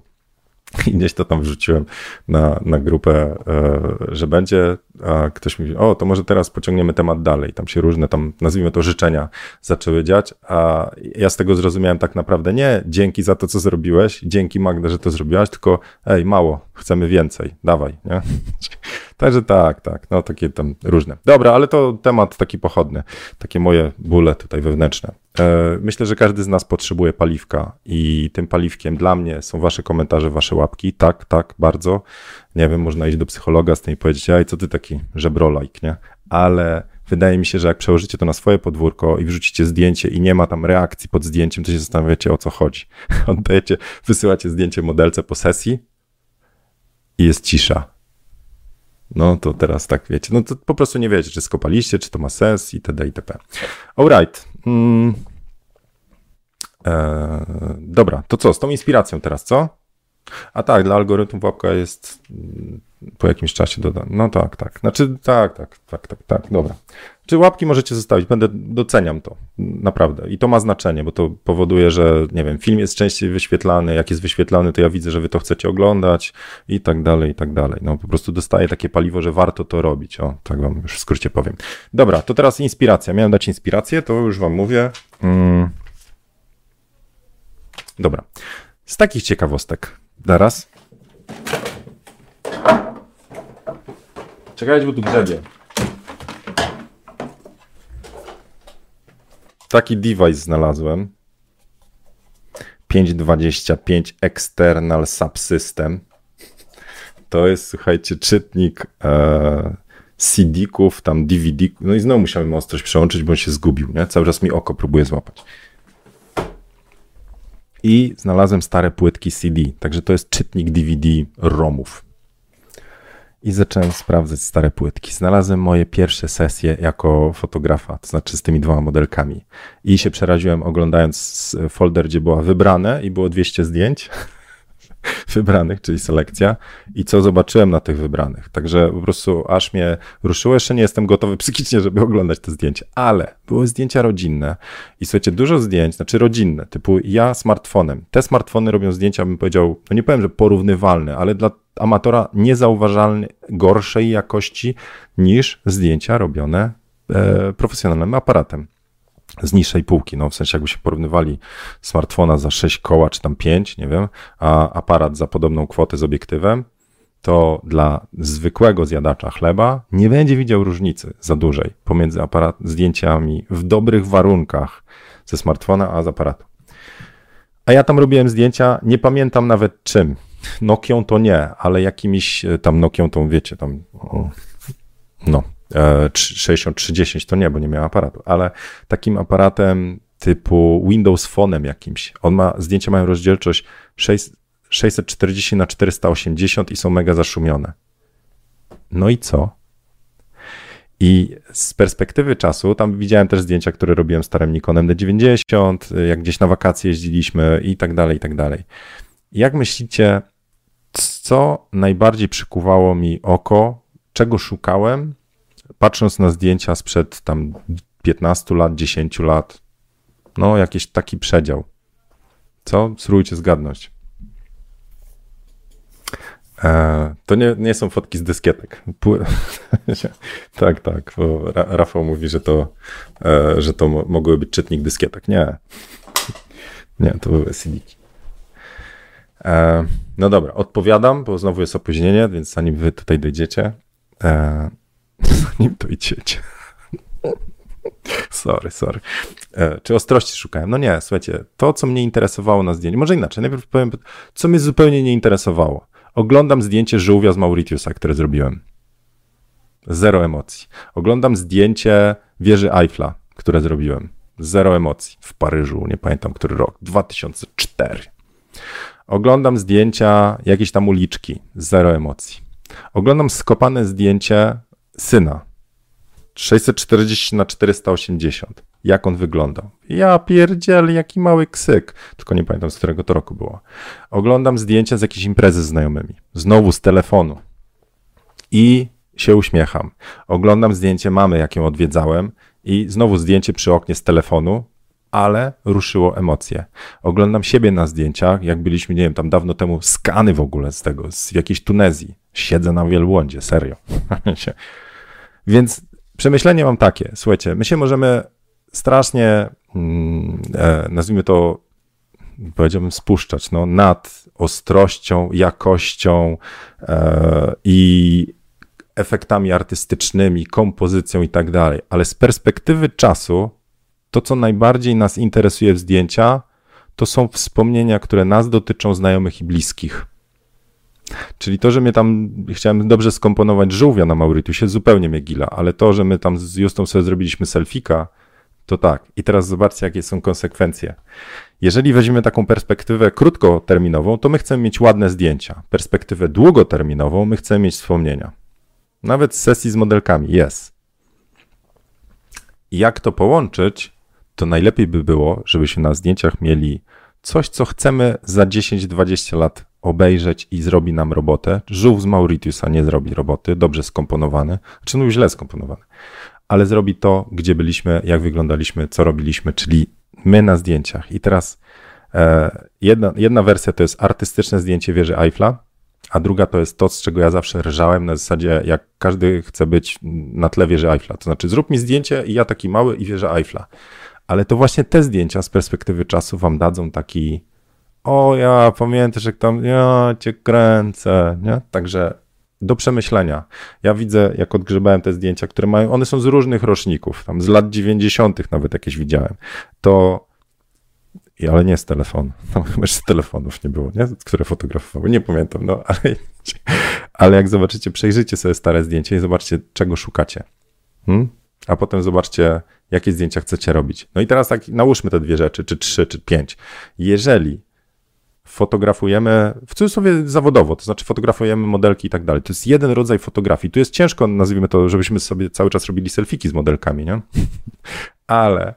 I gdzieś to tam wrzuciłem na, na grupę, e, że będzie, a ktoś mówi, o, to może teraz pociągniemy temat dalej. Tam się różne, tam nazwijmy to życzenia zaczęły dziać, a ja z tego zrozumiałem tak naprawdę nie dzięki za to, co zrobiłeś, dzięki Magda, że to zrobiłaś, tylko ej, mało, chcemy więcej, dawaj, nie? Także tak, tak, no takie tam różne. Dobra, ale to temat taki pochodny, takie moje bóle tutaj wewnętrzne. E, myślę, że każdy z nas potrzebuje paliwka i tym paliwkiem dla mnie są wasze komentarze, wasze łapki. Tak, tak, bardzo. Nie wiem, można iść do psychologa z tym i powiedzieć, aj, co ty taki żebrolajk, nie? Ale wydaje mi się, że jak przełożycie to na swoje podwórko i wrzucicie zdjęcie i nie ma tam reakcji pod zdjęciem, to się zastanawiacie o co chodzi. Oddajecie, wysyłacie zdjęcie modelce po sesji i jest cisza No to teraz tak wiecie, no to po prostu nie wiecie, czy skopaliście, czy to ma sens itd. itp. Alright. Mm. Eee, dobra, to co, z tą inspiracją teraz, co? A tak, dla algorytmów łapka jest mm, po jakimś czasie dodana. No tak, tak. Znaczy, tak, tak, tak, tak, tak, dobra. Czy łapki możecie zostawić? Będę, doceniam to, naprawdę. I to ma znaczenie, bo to powoduje, że, nie wiem, film jest częściej wyświetlany, jak jest wyświetlany, to ja widzę, że wy to chcecie oglądać i tak dalej, i tak dalej. No po prostu dostaję takie paliwo, że warto to robić. O, tak wam już w skrócie powiem. Dobra, to teraz inspiracja. Miałem dać inspirację, to już wam mówię. Mm. Dobra. Z takich ciekawostek. Zaraz. Czekajcie, bo tu grzebie. Taki device znalazłem. 525 External Subsystem. To jest, słuchajcie, czytnik e, CD-ków, tam DVD. No i znowu musiałem ostrość przełączyć, bo on się zgubił, nie? Cały czas mi oko próbuje złapać. I znalazłem stare płytki CD, także to jest czytnik DVD ROMów i zacząłem sprawdzać stare płytki. Znalazłem moje pierwsze sesje jako fotografa, to znaczy z tymi dwoma modelkami. I się przeraziłem oglądając folder, gdzie była wybrane i było 200 zdjęć wybranych, czyli selekcja. I co zobaczyłem na tych wybranych. Także po prostu aż mnie ruszyło. Jeszcze nie jestem gotowy psychicznie, żeby oglądać te zdjęcia, ale były zdjęcia rodzinne. I słuchajcie, dużo zdjęć, znaczy rodzinne, typu ja smartfonem. Te smartfony robią zdjęcia, bym powiedział, no nie powiem, że porównywalne, ale dla amatora niezauważalnie gorszej jakości niż zdjęcia robione e, profesjonalnym aparatem z niższej półki, no w sensie jakby się porównywali smartfona za 6 koła czy tam 5, nie wiem, a aparat za podobną kwotę z obiektywem, to dla zwykłego zjadacza chleba nie będzie widział różnicy za dużej pomiędzy aparat, zdjęciami w dobrych warunkach ze smartfona, a z aparatu. A ja tam robiłem zdjęcia, nie pamiętam nawet czym. Nokią to nie, ale jakimiś e, tam Nokią tą, wiecie, tam, no, 6310 e, to nie, bo nie miałem aparatu, ale takim aparatem typu Windows Phone'em jakimś. On ma, zdjęcia mają rozdzielczość 6, 640 na 480 i są mega zaszumione. No i co? I z perspektywy czasu, tam widziałem też zdjęcia, które robiłem starym Nikonem D90, jak gdzieś na wakacje jeździliśmy i tak dalej, i tak dalej. Jak myślicie, co najbardziej przykuwało mi oko, czego szukałem, patrząc na zdjęcia sprzed tam 15 lat, 10 lat? No, jakiś taki przedział. Co? Spróbujcie zgadnąć. E, to nie, nie są fotki z dyskietek. tak, tak, bo Rafał mówi, że to, e, że to mogły być czytnik dyskietek. Nie. Nie, to były cd e, No dobra, odpowiadam, bo znowu jest opóźnienie, więc zanim wy tutaj dojdziecie, zanim dojdziecie. Sorry, sorry. Czy ostrości szukałem? No nie, słuchajcie, to, co mnie interesowało na zdjęciu, może inaczej, najpierw powiem, co mnie zupełnie nie interesowało. Oglądam zdjęcie żółwia z Mauritiusa, które zrobiłem. Zero emocji. Oglądam zdjęcie wieży Eiffla, które zrobiłem. Zero emocji. W Paryżu, nie pamiętam który rok. 2004. Oglądam zdjęcia jakiejś tam uliczki. Zero emocji. Oglądam skopane zdjęcie syna. 640 na 480 jak on wyglądał. Ja pierdziel, jaki mały ksyk. Tylko nie pamiętam, z którego to roku było. Oglądam zdjęcia z jakiejś imprezy z znajomymi. Znowu z telefonu. I się uśmiecham. Oglądam zdjęcie mamy, jak ją odwiedzałem i znowu zdjęcie przy oknie z telefonu, ale ruszyło emocje. Oglądam siebie na zdjęciach, jak byliśmy, nie wiem, tam dawno temu, skany w ogóle z tego, z jakiejś Tunezji. Siedzę na wielbłądzie, serio. Więc przemyślenie mam takie, słuchajcie, my się możemy strasznie, mm, e, nazwijmy to, powiedziałbym, spuszczać no, nad ostrością, jakością e, i efektami artystycznymi, kompozycją i tak dalej. Ale z perspektywy czasu, to co najbardziej nas interesuje w zdjęcia, to są wspomnienia, które nas dotyczą znajomych i bliskich. Czyli to, że my tam chciałem dobrze skomponować żółwia na Mauritiusie, zupełnie mnie gila, ale to, że my tam z Justą sobie zrobiliśmy selfika, to tak. I teraz zobaczcie, jakie są konsekwencje. Jeżeli weźmiemy taką perspektywę krótkoterminową, to my chcemy mieć ładne zdjęcia. Perspektywę długoterminową, my chcemy mieć wspomnienia. Nawet z sesji z modelkami jest. Jak to połączyć, to najlepiej by było, żebyśmy na zdjęciach mieli coś, co chcemy za 10-20 lat obejrzeć i zrobi nam robotę. Żółw z Mauritiusa nie zrobi roboty, dobrze skomponowany, czy no źle skomponowany, ale zrobi to, gdzie byliśmy, jak wyglądaliśmy, co robiliśmy, czyli my na zdjęciach. I teraz e, jedna, jedna wersja to jest artystyczne zdjęcie wieży Eiffla, a druga to jest to, z czego ja zawsze rżałem na zasadzie, jak każdy chce być na tle wieży Eiffla. To znaczy, zrób mi zdjęcie i ja taki mały i wieża Eiffla. Ale to właśnie te zdjęcia z perspektywy czasu wam dadzą taki o ja, pamiętasz jak tam, ja cię kręcę, nie? Także do przemyślenia. Ja widzę, jak odgrzebałem te zdjęcia, które mają, one są z różnych roczników, tam z lat 90. nawet jakieś widziałem, to ale nie z telefonu. Tam chyba z telefonów nie było, nie? które fotografowały. Nie pamiętam, no ale, ale jak zobaczycie, przejrzyjcie sobie stare zdjęcie i zobaczcie, czego szukacie. Hmm? A potem zobaczcie, jakie zdjęcia chcecie robić. No i teraz tak nałóżmy te dwie rzeczy, czy trzy, czy pięć. Jeżeli fotografujemy, w cudzysłowie zawodowo, to znaczy fotografujemy modelki i tak dalej. To jest jeden rodzaj fotografii. Tu jest ciężko, nazwijmy to, żebyśmy sobie cały czas robili selfiki z modelkami, nie? Ale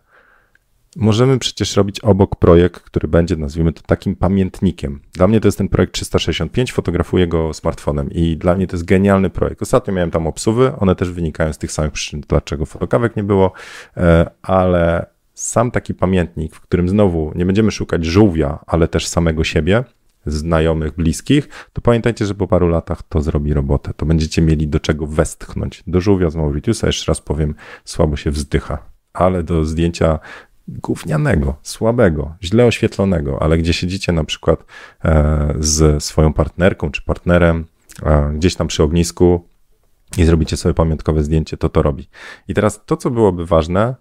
możemy przecież robić obok projekt, który będzie, nazwijmy to, takim pamiętnikiem. Dla mnie to jest ten projekt 365, fotografuję go smartfonem i dla mnie to jest genialny projekt. Ostatnio miałem tam obsuwy, one też wynikają z tych samych przyczyn, dlaczego fotokawek nie było, e, ale sam taki pamiętnik, w którym znowu nie będziemy szukać żółwia, ale też samego siebie, znajomych, bliskich, to pamiętajcie, że po paru latach to zrobi robotę. To będziecie mieli do czego westchnąć. Do żółwia z Mauritiusa, jeszcze raz powiem, słabo się wzdycha, ale do zdjęcia gównianego, słabego, źle oświetlonego, ale gdzie siedzicie na przykład e, z swoją partnerką czy partnerem e, gdzieś tam przy ognisku i zrobicie sobie pamiątkowe zdjęcie, to to robi. I teraz to, co byłoby ważne,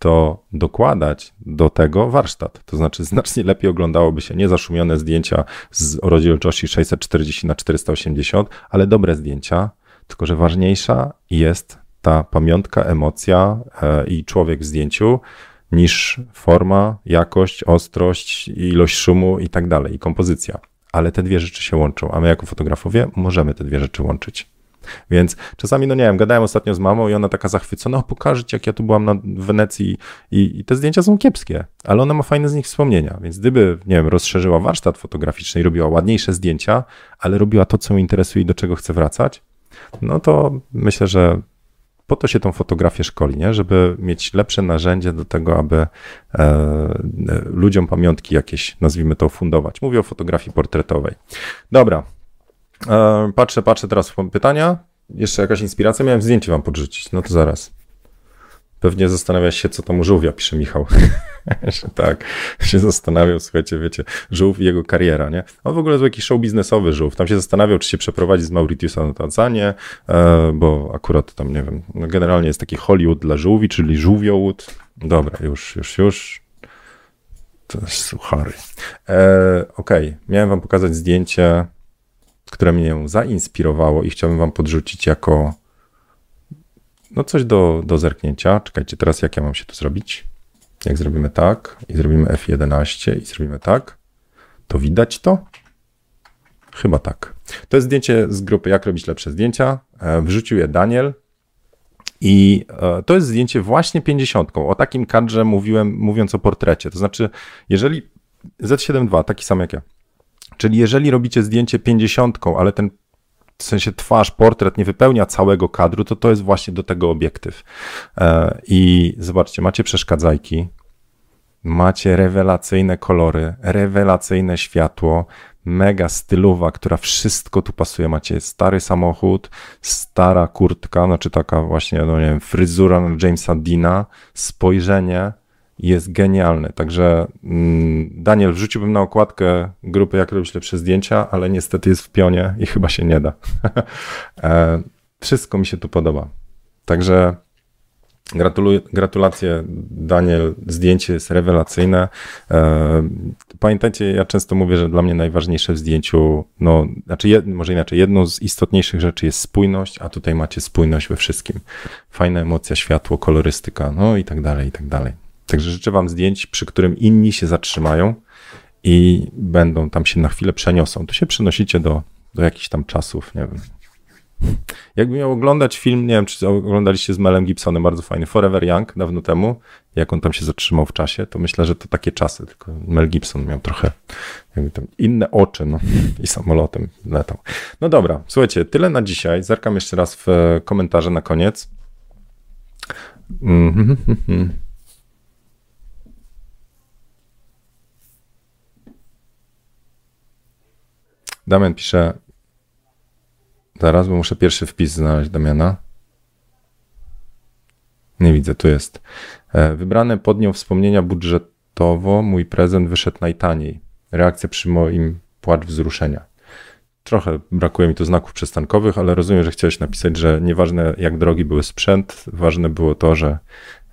to dokładać do tego warsztat. To znaczy znacznie lepiej oglądałoby się niezaszumione zdjęcia z rozdzielczości 640 na 480, ale dobre zdjęcia, tylko że ważniejsza jest ta pamiątka, emocja e, i człowiek w zdjęciu niż forma, jakość, ostrość, ilość szumu i tak dalej, i kompozycja. Ale te dwie rzeczy się łączą, a my jako fotografowie możemy te dwie rzeczy łączyć. Więc czasami, no nie wiem, gadałem ostatnio z mamą i ona taka zachwycona, pokażę jak ja tu byłam na Wenecji i, i, te zdjęcia są kiepskie, ale ona ma fajne z nich wspomnienia, więc gdyby, nie wiem, rozszerzyła warsztat fotograficzny i robiła ładniejsze zdjęcia, ale robiła to, co mnie interesuje i do czego chcę wracać, no to myślę, że po to się tą fotografię szkoli, nie? żeby mieć lepsze narzędzie do tego, aby e, e, ludziom pamiątki jakieś, nazwijmy to, fundować. Mówię o fotografii portretowej. Dobra, patrzę, patrzę teraz w pytania. Jeszcze jakaś inspiracja? Miałem zdjęcie wam podrzucić. No to zaraz. Pewnie zastanawia się, co tam u żółwia, pisze Michał. tak, się zastanawiał, słuchajcie, wiecie, żółw i jego kariera, nie? On w ogóle jest jakiś show biznesowy żółw. Tam się zastanawiał, czy się przeprowadzić z Mauritiusa na Tanzanię, e, bo akurat tam, nie wiem, no generalnie jest taki Hollywood dla żółwi, czyli żółwiołód. Dobra, już, już, już. To jest suchary. E, Okej, okay. miałem wam pokazać zdjęcie które mnie zainspirowało i chciałbym wam podrzucić jako no coś do, do zerknięcia. Czekajcie, teraz jak ja mam się to zrobić? Jak zrobimy tak i zrobimy F11 i zrobimy tak, to widać to? Chyba tak. To jest zdjęcie z grupy Jak robić lepsze zdjęcia. E, wrzucił je Daniel. I e, to jest zdjęcie właśnie 50. O takim kadrze mówiłem, mówiąc o portrecie. To znaczy, jeżeli Z7 taki sam jak ja, Czyli jeżeli robicie zdjęcie 50, ale ten w sensie twarz, portret nie wypełnia całego kadru, to to jest właśnie do tego obiektyw. E, I zobaczcie, macie przeszkadzajki, macie rewelacyjne kolory, rewelacyjne światło, mega stylowa, która wszystko tu pasuje. Macie stary samochód, stara kurtka, znaczy taka właśnie, no nie wiem, fryzura Jamesa Dina, spojrzenie, jest genialny. Także mm, Daniel, wrzuciłbym na okładkę grupy Jak robić lepsze zdjęcia, ale niestety jest w pionie i chyba się nie da. E, wszystko mi się tu podoba. Także gratuluję, gratulacje Daniel, zdjęcie jest rewelacyjne. E, pamiętajcie, ja często mówię, że dla mnie najważniejsze w zdjęciu, no, znaczy jed, może inaczej, jedną z istotniejszych rzeczy jest spójność, a tutaj macie spójność we wszystkim. Fajna emocja, światło, kolorystyka, no i tak dalej, i tak dalej. Także życzę Wam zdjęć, przy którym inni się zatrzymają i będą tam się na chwilę przeniosą. To się przenosicie do, do jakichś tam czasów, nie wiem, Jakby miał oglądać film, nie wiem, czy oglądaliście z Melem Gibsonem, bardzo fajny, Forever Young, dawno temu, jak on tam się zatrzymał w czasie, to myślę, że to takie czasy, tylko Mel Gibson miał trochę inne oczy, no i samolotem latał. No dobra, słuchajcie, tyle na dzisiaj. Zerkam jeszcze raz w komentarze na koniec. Mm -hmm. Damian pisze, zaraz, bo muszę pierwszy wpis znaleźć Damiana. Nie widzę, tu jest. E, wybrane pod nią wspomnienia budżetowo, mój prezent wyszedł najtaniej. Reakcja przy moim płacz wzruszenia. Trochę brakuje mi tu znaków przystankowych, ale rozumiem, że chciałeś napisać, że nieważne jak drogi były sprzęt, ważne było to, że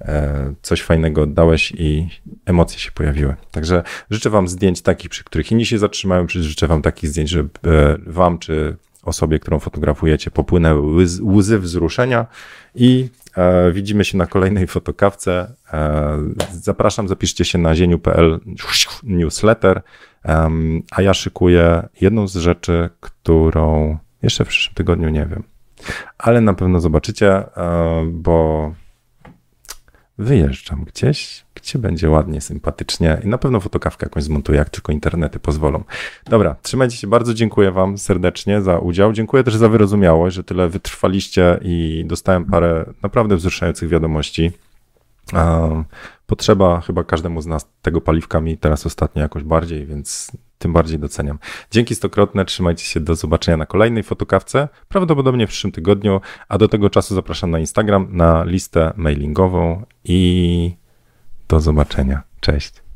e, coś fajnego oddałeś i emocje się pojawiły. Także życzę Wam zdjęć takich, przy których inni się zatrzymają, życzę Wam takich zdjęć, żeby e, Wam czy osobie, którą fotografujecie, popłynęły łzy wzruszenia i e, widzimy się na kolejnej fotokawce. E, zapraszam, zapiszcie się na zieniu.pl newsletter, e, a ja szykuję jedną z rzeczy, którą jeszcze w przyszłym tygodniu nie wiem, ale na pewno zobaczycie, e, bo wyjeżdżam gdzieś, gdzie będzie ładnie, sympatycznie i na pewno fotokawkę jakąś zmontuję, jak tylko internety pozwolą. Dobra, trzymajcie się, bardzo dziękuję wam serdecznie za udział. Dziękuję też za wyrozumiałość, że tyle wytrwaliście i dostałem parę naprawdę wzruszających wiadomości. Potrzeba chyba każdemu z nas tego paliwkami teraz ostatnio jakoś bardziej, więc tym bardziej doceniam. Dzięki stokrotne, trzymajcie się, do zobaczenia na kolejnej fotokawce, prawdopodobnie w przyszłym tygodniu, a do tego czasu zapraszam na Instagram, na listę mailingową i do zobaczenia. Cześć.